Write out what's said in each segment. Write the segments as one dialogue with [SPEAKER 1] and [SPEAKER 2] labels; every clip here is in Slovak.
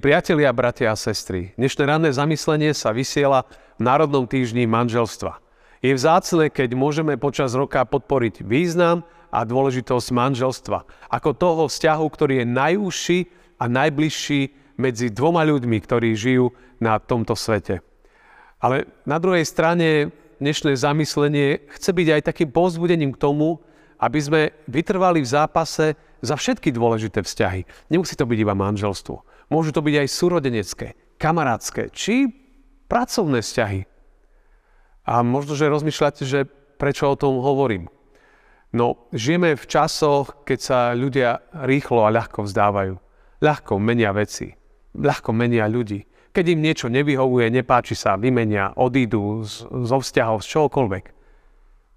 [SPEAKER 1] Milí priatelia, bratia a sestry, dnešné ranné zamyslenie sa vysiela v Národnom týždni manželstva. Je vzácne, keď môžeme počas roka podporiť význam a dôležitosť manželstva, ako toho vzťahu, ktorý je najúžší a najbližší medzi dvoma ľuďmi, ktorí žijú na tomto svete. Ale na druhej strane dnešné zamyslenie chce byť aj takým povzbudením k tomu, aby sme vytrvali v zápase za všetky dôležité vzťahy. Nemusí to byť iba manželstvo. Môžu to byť aj súrodenecké, kamarátske či pracovné vzťahy. A možno, že rozmýšľate, že prečo o tom hovorím. No, žijeme v časoch, keď sa ľudia rýchlo a ľahko vzdávajú. Ľahko menia veci. Ľahko menia ľudí. Keď im niečo nevyhovuje, nepáči sa, vymenia, odídu z, zo vzťahov, z čohokoľvek.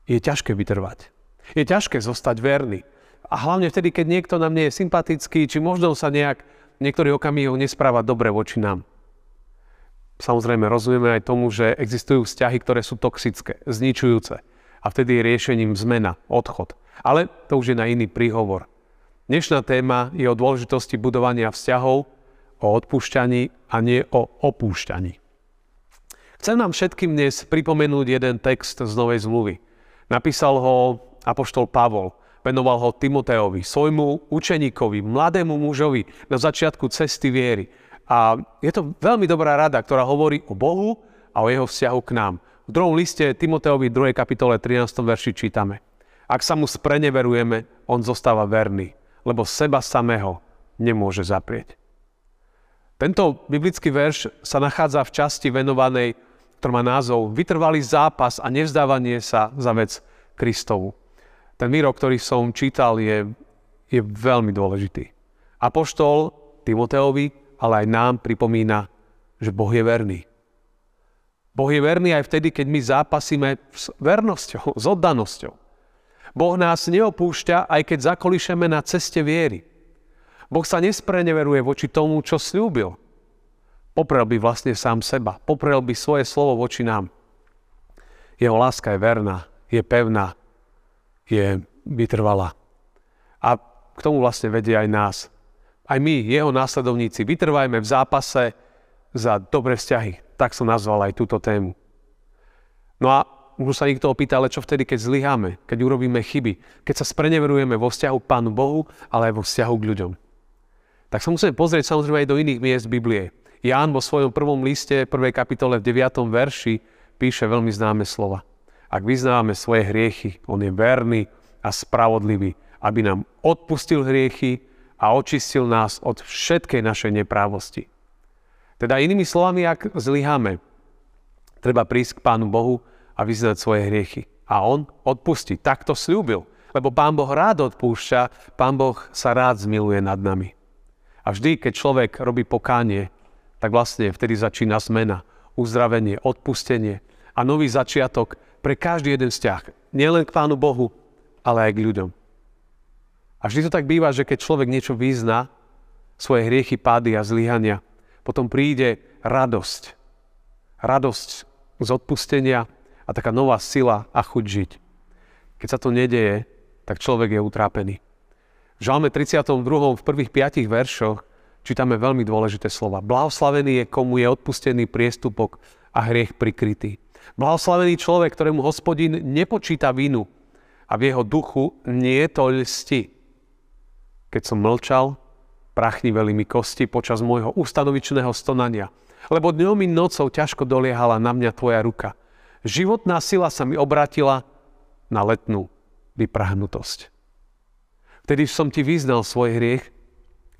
[SPEAKER 1] Je ťažké vytrvať. Je ťažké zostať verný. A hlavne vtedy, keď niekto nám nie je sympatický, či možno sa nejak niektorých okamihov nespráva dobre voči nám. Samozrejme, rozumieme aj tomu, že existujú vzťahy, ktoré sú toxické, zničujúce. A vtedy je riešením zmena, odchod. Ale to už je na iný príhovor. Dnešná téma je o dôležitosti budovania vzťahov, o odpúšťaní a nie o opúšťaní. Chcem nám všetkým dnes pripomenúť jeden text z Novej zmluvy. Napísal ho apoštol Pavol Venoval ho Timoteovi, svojmu učeníkovi, mladému mužovi na začiatku cesty viery. A je to veľmi dobrá rada, ktorá hovorí o Bohu a o jeho vzťahu k nám. V druhom liste Timoteovi 2. kapitole 13. verši čítame. Ak sa mu spreneverujeme, on zostáva verný, lebo seba samého nemôže zaprieť. Tento biblický verš sa nachádza v časti venovanej, ktorá má názov Vytrvalý zápas a nevzdávanie sa za vec Kristovu. Ten výrok, ktorý som čítal, je, je veľmi dôležitý. Apoštol Timoteovi, ale aj nám pripomína, že Boh je verný. Boh je verný aj vtedy, keď my zápasíme s vernosťou, s oddanosťou. Boh nás neopúšťa, aj keď zakolišeme na ceste viery. Boh sa nespreneveruje voči tomu, čo slúbil. Poprel by vlastne sám seba. Poprel by svoje slovo voči nám. Jeho láska je verná, je pevná, je vytrvalá. A k tomu vlastne vedie aj nás. Aj my, jeho následovníci, vytrvajme v zápase za dobré vzťahy. Tak som nazval aj túto tému. No a možno sa niekto opýta, ale čo vtedy, keď zlyháme, keď urobíme chyby, keď sa spreneverujeme vo vzťahu k Pánu Bohu, ale aj vo vzťahu k ľuďom. Tak sa musíme pozrieť samozrejme aj do iných miest Biblie. Ján vo svojom prvom liste, prvej kapitole v 9. verši píše veľmi známe slova. Ak vyznávame svoje hriechy, On je verný a spravodlivý, aby nám odpustil hriechy a očistil nás od všetkej našej neprávosti. Teda inými slovami, ak zlyháme, treba prísť k Pánu Bohu a vyznať svoje hriechy. A On odpustí. Tak to slúbil. Lebo Pán Boh rád odpúšťa, Pán Boh sa rád zmiluje nad nami. A vždy, keď človek robí pokánie, tak vlastne vtedy začína zmena, uzdravenie, odpustenie a nový začiatok pre každý jeden vzťah. Nielen k Pánu Bohu, ale aj k ľuďom. A vždy to tak býva, že keď človek niečo vyzná, svoje hriechy, pády a zlyhania, potom príde radosť. Radosť z odpustenia a taká nová sila a chuť žiť. Keď sa to nedeje, tak človek je utrápený. V Žalme 32. v prvých piatich veršoch čítame veľmi dôležité slova. Blahoslavený je, komu je odpustený priestupok a hriech prikrytý. Blahoslavený človek, ktorému hospodin nepočíta vinu a v jeho duchu nie je to lsti. Keď som mlčal, prachniveli mi kosti počas môjho ustanovičného stonania, lebo dňom i nocou ťažko doliehala na mňa tvoja ruka. Životná sila sa mi obratila na letnú vyprahnutosť. Vtedy som ti vyznal svoj hriech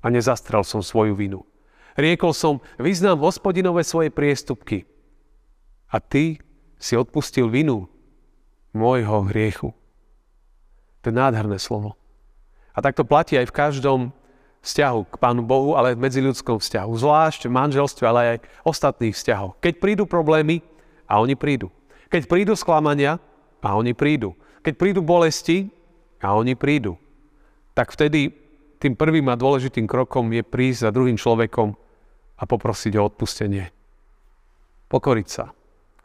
[SPEAKER 1] a nezastrel som svoju vinu. Riekol som, vyznám hospodinové svoje priestupky. A ty si odpustil vinu môjho hriechu. To je nádherné slovo. A tak to platí aj v každom vzťahu k Pánu Bohu, ale aj v medziľudskom vzťahu. Zvlášť v manželstve, ale aj ostatných vzťahov. Keď prídu problémy, a oni prídu. Keď prídu sklamania, a oni prídu. Keď prídu bolesti, a oni prídu. Tak vtedy tým prvým a dôležitým krokom je prísť za druhým človekom a poprosiť o odpustenie. Pokoriť sa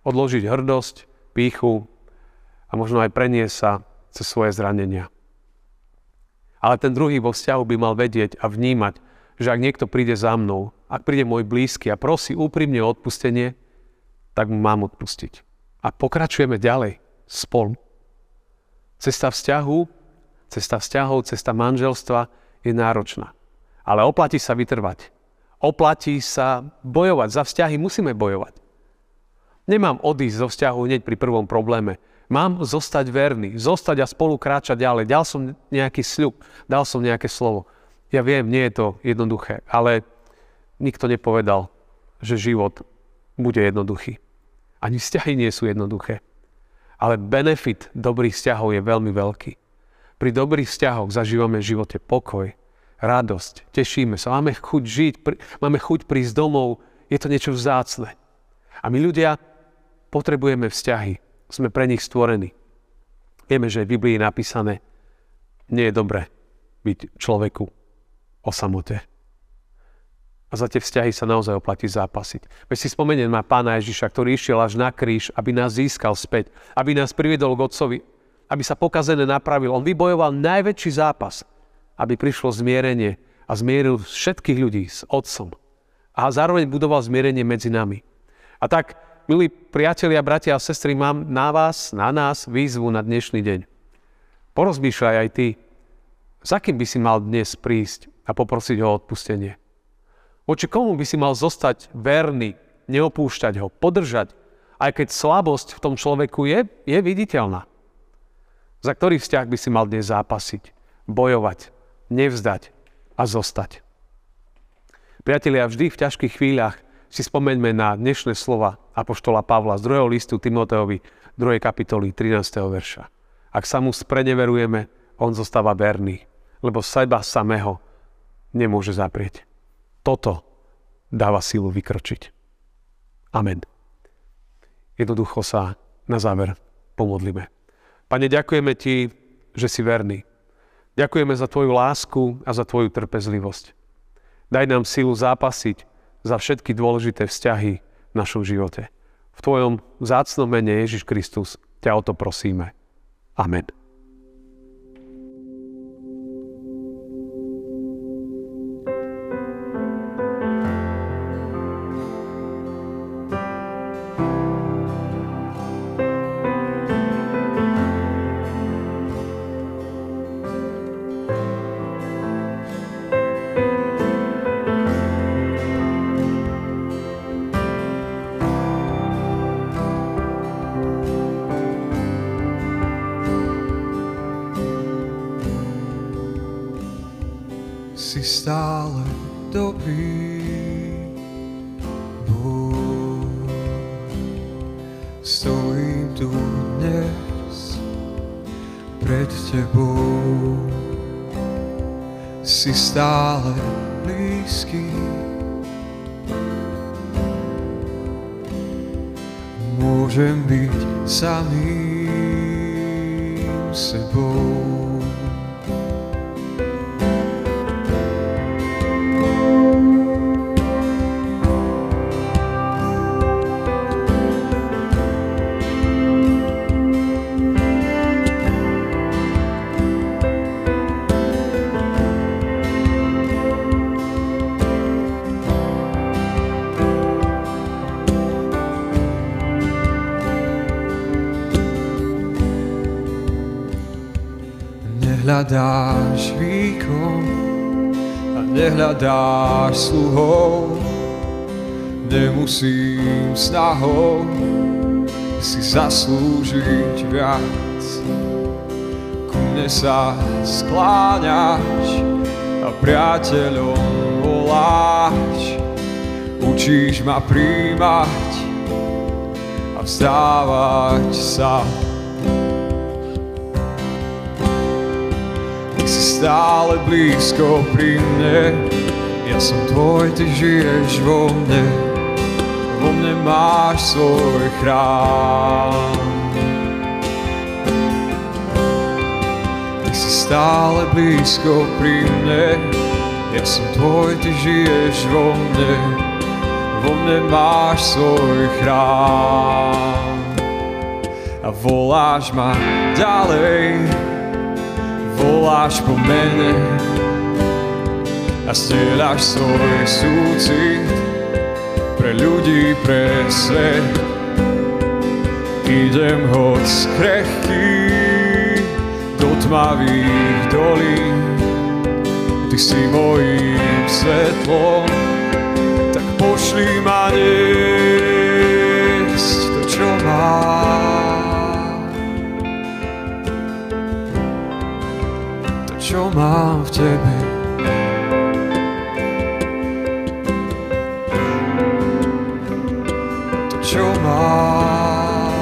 [SPEAKER 1] odložiť hrdosť, píchu a možno aj preniesť sa cez svoje zranenia. Ale ten druhý vo vzťahu by mal vedieť a vnímať, že ak niekto príde za mnou, ak príde môj blízky a prosí úprimne o odpustenie, tak mu mám odpustiť. A pokračujeme ďalej spolu. Cesta vzťahu, cesta vzťahov, cesta manželstva je náročná. Ale oplatí sa vytrvať. Oplatí sa bojovať. Za vzťahy musíme bojovať. Nemám odísť zo vzťahu hneď pri prvom probléme. Mám zostať verný, zostať a spolu kráčať ďalej. Dal som nejaký sľub, dal som nejaké slovo. Ja viem, nie je to jednoduché, ale nikto nepovedal, že život bude jednoduchý. Ani vzťahy nie sú jednoduché. Ale benefit dobrých vzťahov je veľmi veľký. Pri dobrých vzťahoch zažívame v živote pokoj, radosť, tešíme sa, máme chuť žiť, máme chuť prísť domov, je to niečo vzácne. A my ľudia potrebujeme vzťahy, sme pre nich stvorení. Vieme, že v Biblii je napísané, nie je dobré byť človeku o samote. A za tie vzťahy sa naozaj oplatí zápasiť. Veď si spomeniem na pána Ježiša, ktorý išiel až na kríž, aby nás získal späť, aby nás priviedol k Otcovi, aby sa pokazené napravil. On vybojoval najväčší zápas, aby prišlo zmierenie a zmieril všetkých ľudí s Otcom. A zároveň budoval zmierenie medzi nami. A tak, milí priatelia, bratia a sestry, mám na vás, na nás výzvu na dnešný deň. Porozmýšľaj aj ty, za kým by si mal dnes prísť a poprosiť ho o odpustenie. Voči komu by si mal zostať verný, neopúšťať ho, podržať, aj keď slabosť v tom človeku je, je viditeľná. Za ktorý vzťah by si mal dnes zápasiť, bojovať, nevzdať a zostať. Priatelia, vždy v ťažkých chvíľach si spomeňme na dnešné slova Apoštola Pavla z 2. listu Timoteovi 2. kapitoly 13. verša. Ak sa mu spreneverujeme, on zostáva verný, lebo seba samého nemôže zaprieť. Toto dáva silu vykročiť. Amen. Jednoducho sa na záver pomodlíme. Pane, ďakujeme Ti, že si verný. Ďakujeme za Tvoju lásku a za Tvoju trpezlivosť. Daj nám silu zápasiť za všetky dôležité vzťahy v našom živote. V Tvojom zácnom mene Ježiš Kristus ťa o to prosíme. Amen.
[SPEAKER 2] Stojím tu dnes pred Tebou. Si stále blízky. Môžem byť samým sebou. Nehľadáš výkon a nehľadáš sluhov. Nemusím snahou si zaslúžiť viac. Ku mne sa skláňaš a priateľom voláš. Učíš ma príjmať a vzdávať sa stále blízko pri mne. Ja som tvoj, ty žiješ vo mne, vo mne máš svoj chrám. Ty si stále blízko pri mne, ja som tvoj, ty žiješ vo mne, vo mne máš svoj chrám. A voláš ma ďalej, voláš po mene a stieľaš svoj súcit pre ľudí, pre svet. Idem hoď z krehky do tmavých dolín, Ty si mojím svetlom, tak pošli ma niesť to, čo mám. Čo mám v Tebe. To, čo mám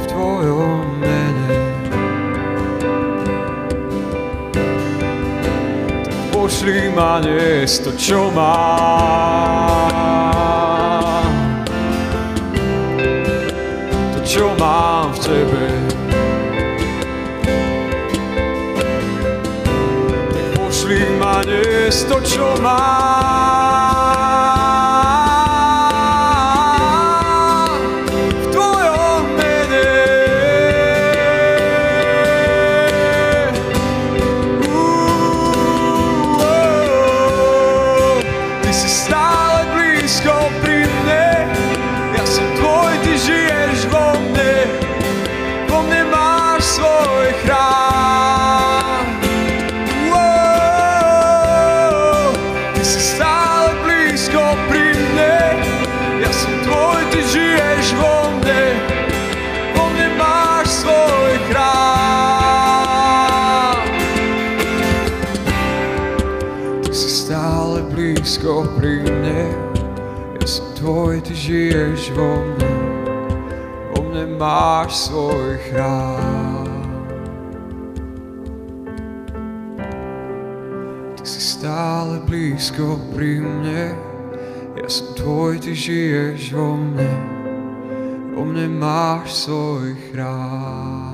[SPEAKER 2] v Tvojom mene. Pošli ma niesť to, čo mám. To, čo mám v Tebe. Niesť to, čo žiješ vo mne, vo mne máš svoj chrám. Ty si stále blízko pri mne, ja som tvoj, ty žiješ vo mne, vo mne máš svoj chrám.